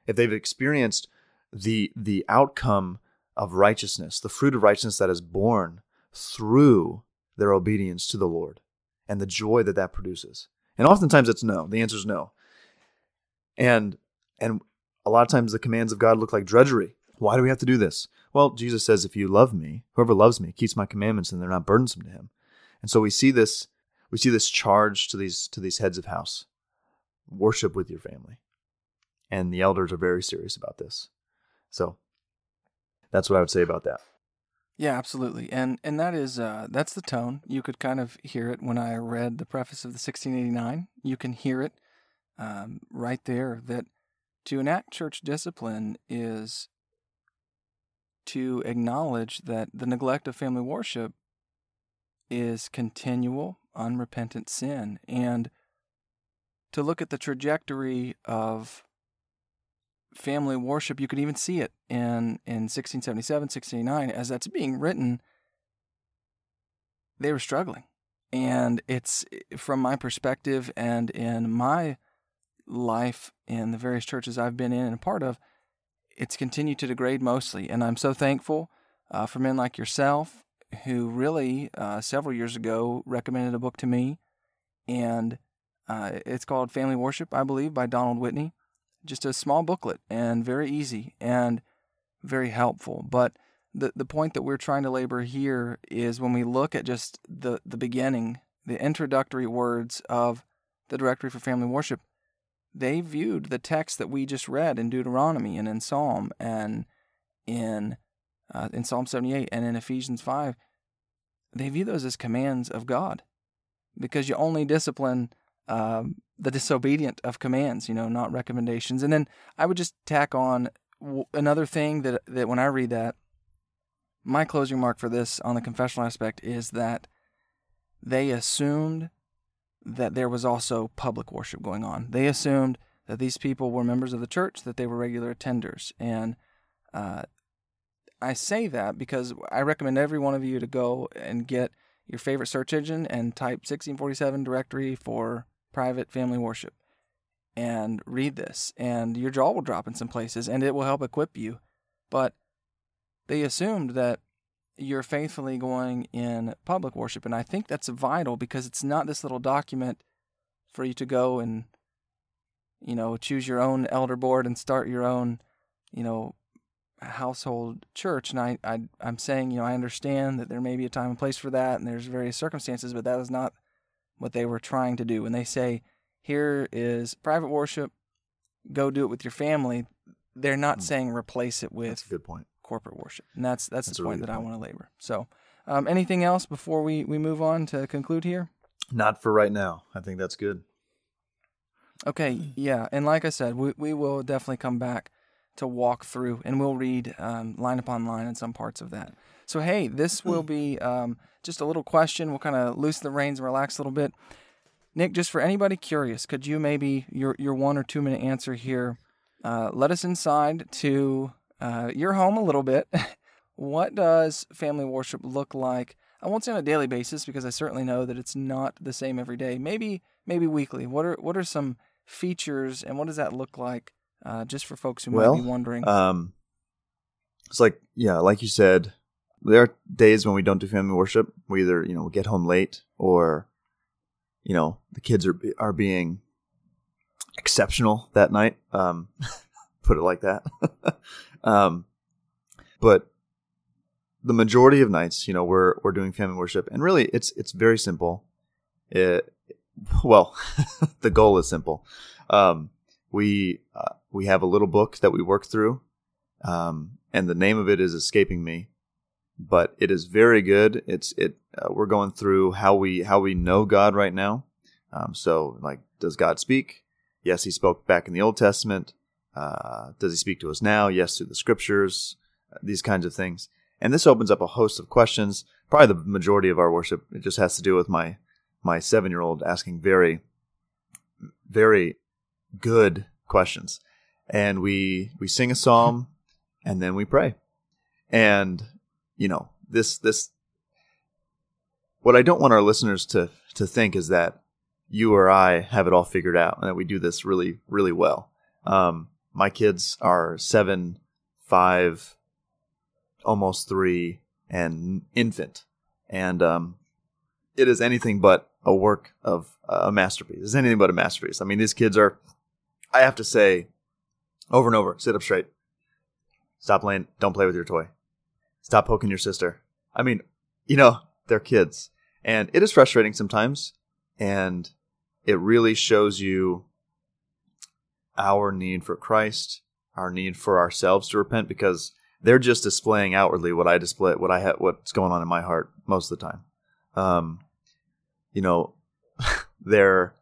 If they've experienced the the outcome of righteousness, the fruit of righteousness that is born through their obedience to the Lord and the joy that that produces. And oftentimes it's no. The answer is no. And and a lot of times the commands of God look like drudgery. Why do we have to do this? Well, Jesus says, if you love me, whoever loves me keeps my commandments and they're not burdensome to him. And so we see this, we see this charge to these to these heads of house. Worship with your family. And the elders are very serious about this. So that's what I would say about that. Yeah, absolutely. And and that is uh, that's the tone. You could kind of hear it when I read the preface of the 1689. You can hear it um, right there that to enact church discipline is to acknowledge that the neglect of family worship is continual, unrepentant sin. And to look at the trajectory of family worship, you could even see it in, in 1677, 1689, as that's being written, they were struggling. And it's from my perspective and in my life in the various churches I've been in and a part of, it's continued to degrade mostly. And I'm so thankful uh, for men like yourself who really, uh, several years ago, recommended a book to me. And uh, it's called Family Worship, I believe, by Donald Whitney. Just a small booklet and very easy and very helpful. But the, the point that we're trying to labor here is when we look at just the, the beginning, the introductory words of the Directory for Family Worship, they viewed the text that we just read in Deuteronomy and in Psalm and in uh, in Psalm 78 and in Ephesians 5. They view those as commands of God because you only discipline um, the disobedient of commands, you know, not recommendations. And then I would just tack on w- another thing that that when I read that, my closing mark for this on the confessional aspect is that they assumed that there was also public worship going on. They assumed that these people were members of the church, that they were regular attenders. And uh, I say that because I recommend every one of you to go and get your favorite search engine and type 1647 directory for private family worship and read this. And your jaw will drop in some places and it will help equip you. But they assumed that you're faithfully going in public worship. And I think that's vital because it's not this little document for you to go and, you know, choose your own elder board and start your own, you know, household church. And I, I, I'm saying, you know, I understand that there may be a time and place for that and there's various circumstances, but that is not what they were trying to do. When they say, here is private worship, go do it with your family, they're not mm. saying replace it with That's a good point corporate worship. And that's that's, that's the point really that point. I want to labor. So, um, anything else before we, we move on to conclude here? Not for right now. I think that's good. Okay, yeah. And like I said, we, we will definitely come back to walk through and we'll read um, line upon line in some parts of that. So, hey, this will be um, just a little question. We'll kind of loosen the reins and relax a little bit. Nick, just for anybody curious, could you maybe your your one or two minute answer here uh, let us inside to uh, your home a little bit. what does family worship look like? I won't say on a daily basis because I certainly know that it's not the same every day. Maybe maybe weekly. What are what are some features and what does that look like? Uh, just for folks who well, might be wondering. Um, it's like yeah, like you said, there are days when we don't do family worship. We either you know get home late or you know the kids are are being exceptional that night. Um, put it like that. um, but the majority of nights, you know, we're we're doing family worship, and really, it's it's very simple. It, well, the goal is simple. Um, we uh, we have a little book that we work through, um, and the name of it is escaping me, but it is very good. It's it. Uh, we're going through how we how we know God right now. Um, so, like, does God speak? Yes, He spoke back in the Old Testament. Uh, does He speak to us now? Yes, through the Scriptures. Uh, these kinds of things, and this opens up a host of questions. Probably the majority of our worship it just has to do with my my seven year old asking very very good questions, and we we sing a psalm, and then we pray, and you know this this what I don't want our listeners to to think is that you or I have it all figured out and that we do this really really well. Um, my kids are seven, five, almost three, and infant, and um, it is anything but a work of uh, a masterpiece. It's anything but a masterpiece. I mean, these kids are. I have to say, over and over, sit up straight. Stop playing. Don't play with your toy. Stop poking your sister. I mean, you know, they're kids, and it is frustrating sometimes, and it really shows you our need for Christ, our need for ourselves to repent, because they're just displaying outwardly what I display, what I have, what's going on in my heart most of the time. Um, you know, they're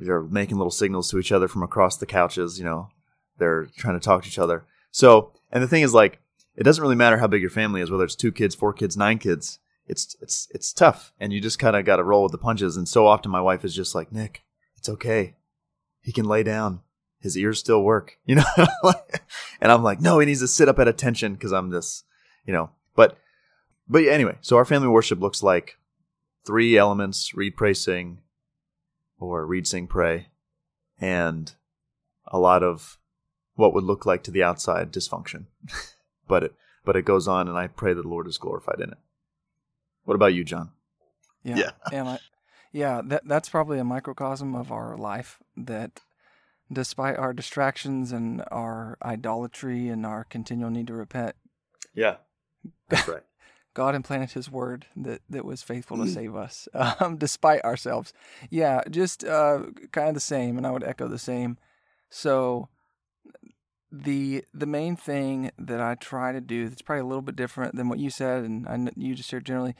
they're making little signals to each other from across the couches. You know, they're trying to talk to each other. So, and the thing is, like, it doesn't really matter how big your family is, whether it's two kids, four kids, nine kids. It's it's it's tough, and you just kind of got to roll with the punches. And so often, my wife is just like, Nick, it's okay. He can lay down. His ears still work, you know. and I'm like, no, he needs to sit up at attention because I'm this, you know. But but anyway, so our family worship looks like three elements: read, pray, sing, or read, sing, pray, and a lot of what would look like to the outside dysfunction. but it but it goes on, and I pray that the Lord is glorified in it. What about you, John? Yeah. Yeah. and I, yeah, that that's probably a microcosm of our life that despite our distractions and our idolatry and our continual need to repent, Yeah, that's right. God implanted His word that, that was faithful to save us, um, despite ourselves. Yeah, just uh, kind of the same, and I would echo the same. So, the the main thing that I try to do that's probably a little bit different than what you said, and I, you just shared generally,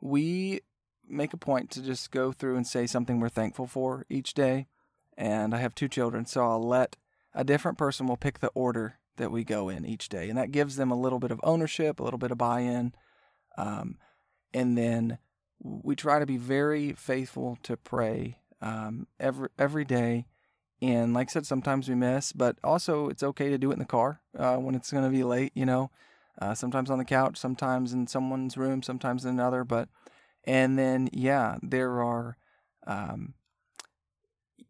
we make a point to just go through and say something we're thankful for each day. And I have two children, so I'll let a different person will pick the order that we go in each day, and that gives them a little bit of ownership, a little bit of buy-in. Um, and then we try to be very faithful to pray um, every every day. And like I said, sometimes we miss, but also it's okay to do it in the car uh, when it's going to be late. You know, uh, sometimes on the couch, sometimes in someone's room, sometimes in another. But and then yeah, there are, um,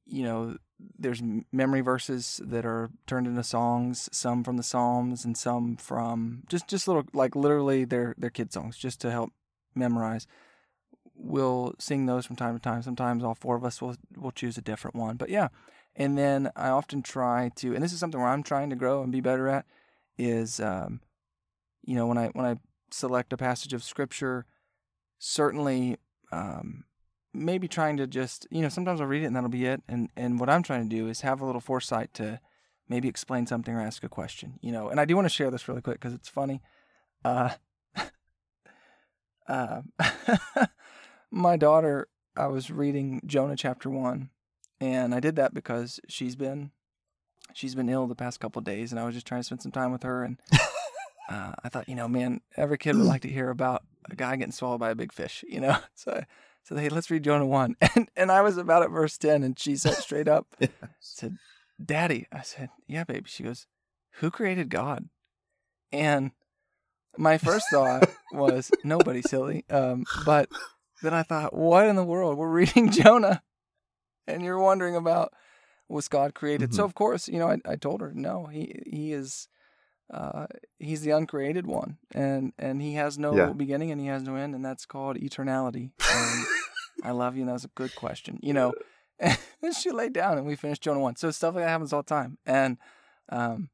you know, there's memory verses that are turned into songs, some from the Psalms and some from just just little like literally they're they're kid songs just to help memorize. We'll sing those from time to time. Sometimes all four of us will will choose a different one. But yeah, and then I often try to, and this is something where I'm trying to grow and be better at, is um, you know when I when I select a passage of scripture, certainly um, maybe trying to just you know sometimes I'll read it and that'll be it, and and what I'm trying to do is have a little foresight to maybe explain something or ask a question, you know. And I do want to share this really quick because it's funny. Uh, uh, my daughter, I was reading Jonah chapter one, and I did that because she's been she's been ill the past couple of days, and I was just trying to spend some time with her. And uh, I thought, you know, man, every kid would like to hear about a guy getting swallowed by a big fish, you know. So Said, hey, let's read Jonah one, and and I was about at verse ten, and she sat straight up, said, "Daddy," I said, "Yeah, baby." She goes, "Who created God?" And my first thought was nobody silly, um, but then I thought, what in the world? We're reading Jonah, and you're wondering about was God created? So Mhm. of course, you know, I, I told her no. He he is uh, he's the uncreated one, and and he has no Yeah. beginning and he has no end, and that's called eternality. I love you, and that's a good question. You know, and she laid down, and we finished Jonah one. So stuff like that happens all the time, and um,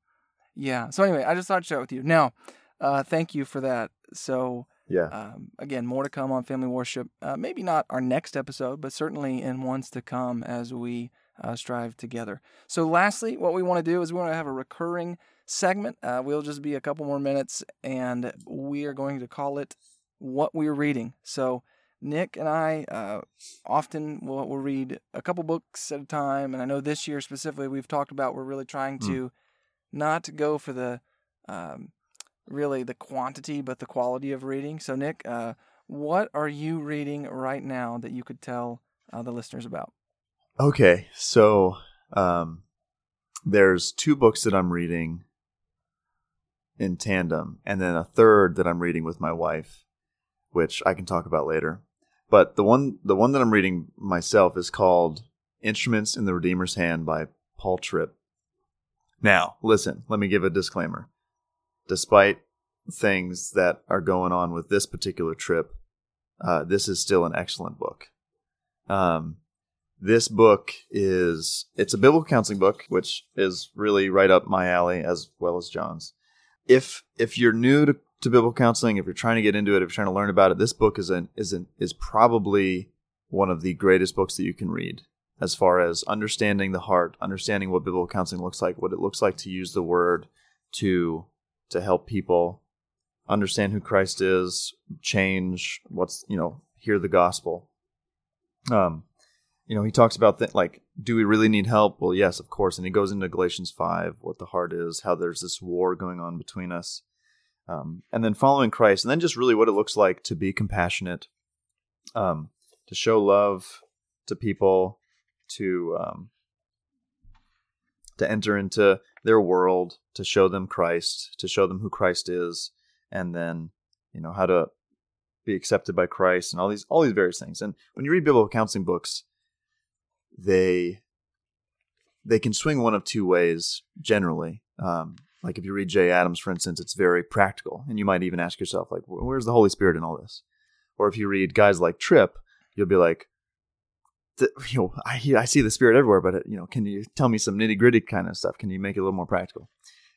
yeah. So anyway, I just thought I'd share it with you. Now, uh, thank you for that. So Yeah. um, again, more to come on family worship. Uh, maybe not our next episode, but certainly in ones to come as we uh, strive together. So, lastly, what we want to do is we want to have a recurring segment. Uh, we'll just be a couple more minutes, and we are going to call it "What We're Reading." So, Nick and I uh, often will, will read a couple books at a time, and I know this year specifically, we've talked about we're really trying Mm. to not go for the um, really the quantity but the quality of reading. So, Nick, uh, what are you reading right now that you could tell uh, the listeners about? Okay, so um, there's two books that I'm reading in tandem, and then a third that I'm reading with my wife, which I can talk about later. But the one the one that I'm reading myself is called Instruments in the Redeemer's Hand by Paul Tripp. Now, listen, let me give a disclaimer. Despite things that are going on with this particular Tripp, uh, this is still an excellent book. Um, this book is it's a biblical counseling book which is really right up my alley as well as john's if if you're new to, to biblical counseling if you're trying to get into it if you're trying to learn about it this book is an is an is probably one of the greatest books that you can read as far as understanding the heart understanding what biblical counseling looks like what it looks like to use the word to to help people understand who christ is change what's you know hear the gospel. Um you know, he talks about like, do we really need help? Well, yes, of course. And he goes into Galatians 5, what the heart is, how there's this war going on between us. Um, and then following Christ, and then just really what it looks like to be compassionate, um, to show love to people, to um, to enter into their world, to show them Christ, to show them who Christ is, and then you know how to be accepted by Christ, and all these all these various things. And when you read biblical counseling books, they they can swing one of two ways generally. Um, like if you read Jay Adams, for instance, it's very practical, and you might even ask yourself, like, where's the Holy Spirit in all this? Or if you read guys like Tripp, you'll be like, "Th- you know, I I see the Spirit everywhere, but uh, you know, can you tell me some nitty gritty kind of stuff? Can you make it a little more practical?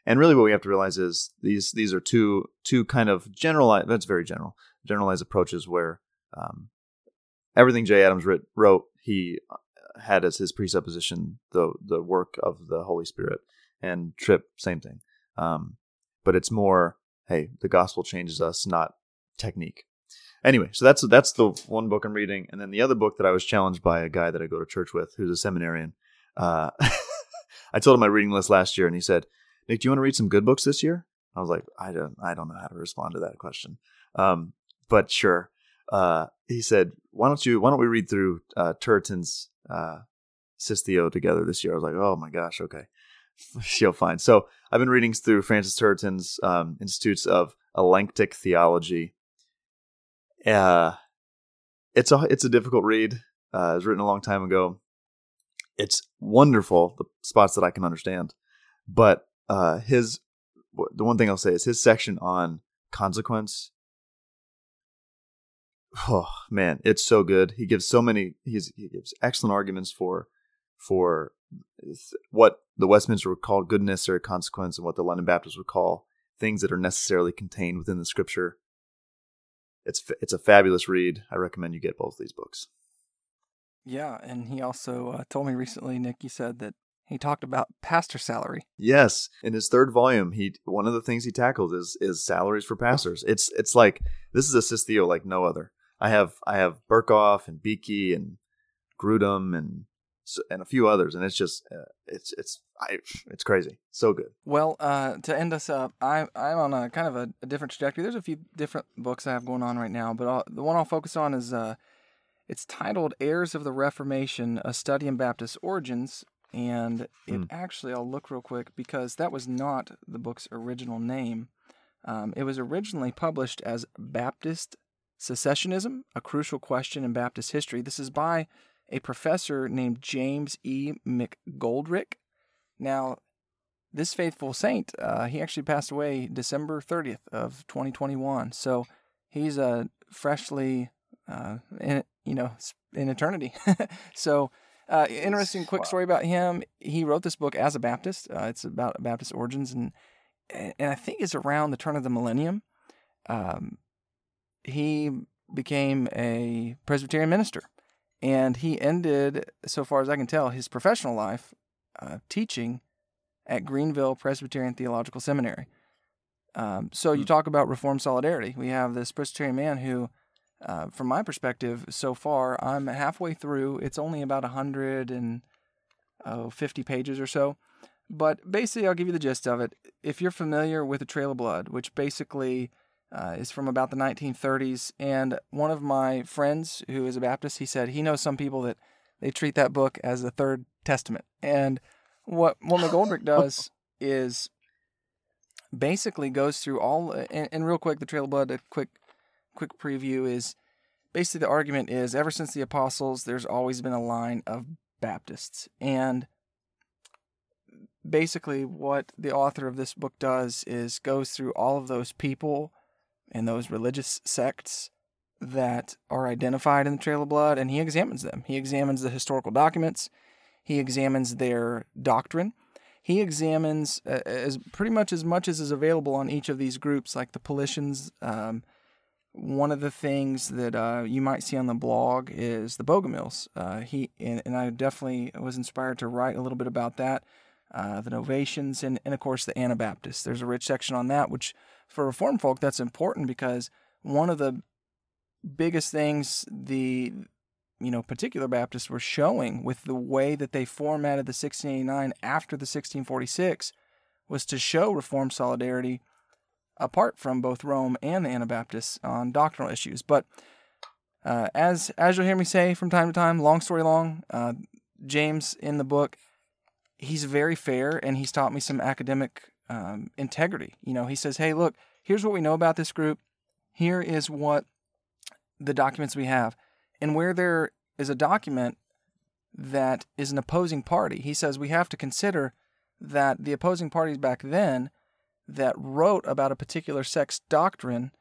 And really, what we have to realize is these these are two two kind of generalized. That's very general, generalized approaches where um, everything Jay Adams writ, wrote, he had as his presupposition the the work of the Holy Spirit, and Tripp same thing. Um, but it's more, hey, the gospel changes us, not technique. Anyway, so that's that's the one book I'm reading, and then the other book that I was challenged by a guy that I go to church with, who's a seminarian. Uh, I told him my reading list last year, and he said, "Nick, do you want to read some good books this year?" I was like, "I don't, I don't know how to respond to that question." Um, but sure. Uh, he said, "Why don't you? Why don't we read through uh, Turretin's uh, Sistio together this year?" I was like, "Oh my gosh, okay, you'll find." So I've been reading through Francis Turretin's um, Institutes of Elenctic Theology. Uh, it's a it's a difficult read. Uh, it was written a long time ago. It's wonderful the spots that I can understand, but uh, his the one thing I'll say is his section on consequence oh man it's so good. He gives so many he's, he gives excellent arguments for for what the westminster would call good necessary consequence and what the london baptists would call things that are necessarily contained within the scripture. It's it's a fabulous read. I recommend you get both of these books. Yeah, and he also uh, told me recently, Nick, you said that he talked about pastor salary. yes in his third volume he one of the things he tackles is is salaries for pastors. It's it's like this is a sistio like no other i have i have Berkhof and Beeke and grudem and and a few others and it's just uh, it's it's I, it's crazy so good Well, uh, to end us up, I, I'm on a kind of a, a different trajectory. There's a few different books I have going on right now, but I'll, the one I'll focus on is uh, it's titled "Heirs of the Reformation: A Study in Baptist Origins," and it Hmm. actually I'll look real quick because that was not the book's original name. Um, it was originally published as Baptist Successionism: A Crucial Question in Baptist History. This is by a professor named James E. McGoldrick. Now, this faithful saint, uh, he actually passed away December 30th of 2021. So he's uh, freshly, uh, in, you know, in eternity. so uh, interesting quick story about him. He wrote this book as a Baptist. Uh, it's about Baptist origins, and and I think it's around the turn of the millennium. Um, he became a Presbyterian minister, and he ended, so far as I can tell, his professional life uh, teaching at Greenville Presbyterian Theological Seminary. Um, so you hmm. talk about Reformed solidarity. We have this Presbyterian man who, uh, from my perspective, so far I'm halfway through. It's only about 150 oh, pages or so. But basically, I'll give you the gist of it. If you're familiar with the Trail of Blood, which basically uh, is from about the 1930s, and one of my friends who is a Baptist, he said he knows some people that they treat that book as the Third Testament. And what what McGoldrick does is basically goes through all and, and, real quick the Trail of Blood. A quick quick preview is basically the argument is ever since the apostles, there's always been a line of Baptists and basically what the author of this book does is goes through all of those people and those religious sects that are identified in the Trail of Blood and he examines them. He examines the historical documents, he examines their doctrine. He examines uh, as pretty much as much as is available on each of these groups, like the Paulicians. Um, one of the things that uh, you might see on the blog is the Bogomils. Uh, he and, and, I definitely was inspired to write a little bit about that uh, the Novatians, and, and of course the Anabaptists. There's a rich section on that, which for Reformed folk that's important because one of the biggest things the you know particular Baptists were showing with the way that they formatted the 1689 after the 1646 was to show Reformed solidarity apart from both Rome and the Anabaptists on doctrinal issues. But uh, as as you'll hear me say from time to time, long story long, uh, James in the book he's very fair and he's taught me some academic um, integrity. You know, he says, hey, look, here's what we know about this group. Here is what the documents we have. And where there is a document that is an opposing party, he says we have to consider that the opposing parties back then that wrote about a particular sect's doctrine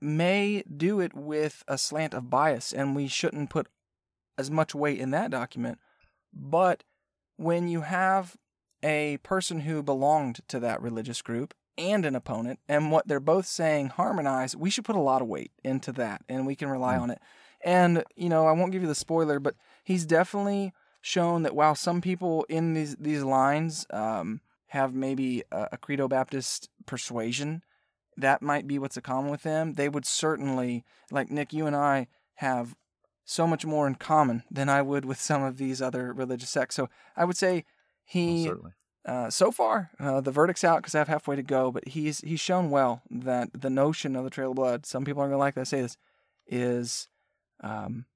may do it with a slant of bias, and we shouldn't put as much weight in that document. But when you have a person who belonged to that religious group and an opponent, and what they're both saying harmonize, we should put a lot of weight into that and we can rely mm. on it. And, you know, I won't give you the spoiler, but he's definitely shown that while some people in these, these lines um, have maybe a, a Credo Baptist persuasion, that might be what's a common with them. They would certainly, like Nick, you and I have so much more in common than I would with some of these other religious sects. So I would say he, uh, so far, uh, the verdict's out because I have halfway to go, but he's he's shown well that the notion of the Trail of Blood, some people aren't going to like that I say this, is um,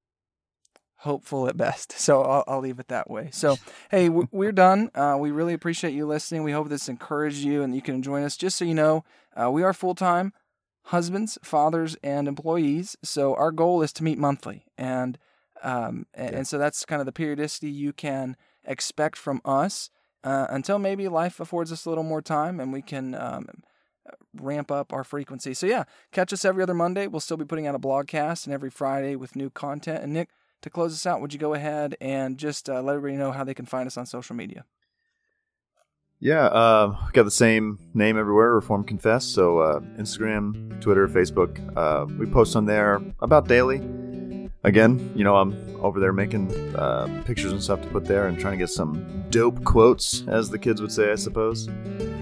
hopeful at best. So I'll, I'll, leave it that way. So, hey, we're done. Uh, we really appreciate you listening. We hope this encouraged you and you can join us. Just so you know, uh, we are full time husbands, fathers, and employees. So our goal is to meet monthly, and um, and, yeah. and, so that's kind of the periodicity you can expect from us uh, until maybe life affords us a little more time and we can um, ramp up our frequency. So yeah, catch us every other Monday. We'll still be putting out a blogcast and every Friday with new content. And Nick, to close us out, would you go ahead and just uh, let everybody know how they can find us on social media? Yeah, uh, got the same name everywhere, Reform Confess. So uh, Instagram, Twitter, Facebook. Uh, we post on there about daily. Again, you know, I'm over there making uh, pictures and stuff to put there and trying to get some dope quotes, as the kids would say, I suppose,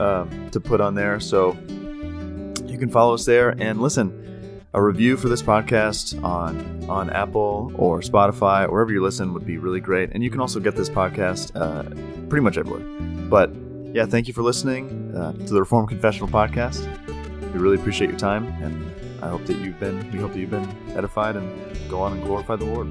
uh, to put on there. So you can follow us there and listen. A review for this podcast on on Apple or Spotify, wherever you listen, would be really great. And you can also get this podcast uh, pretty much everywhere. But yeah, thank you for listening uh, to the Reform Confessional podcast. We really appreciate your time, and I hope that you've been. We hope that you've been edified and go on and glorify the Lord.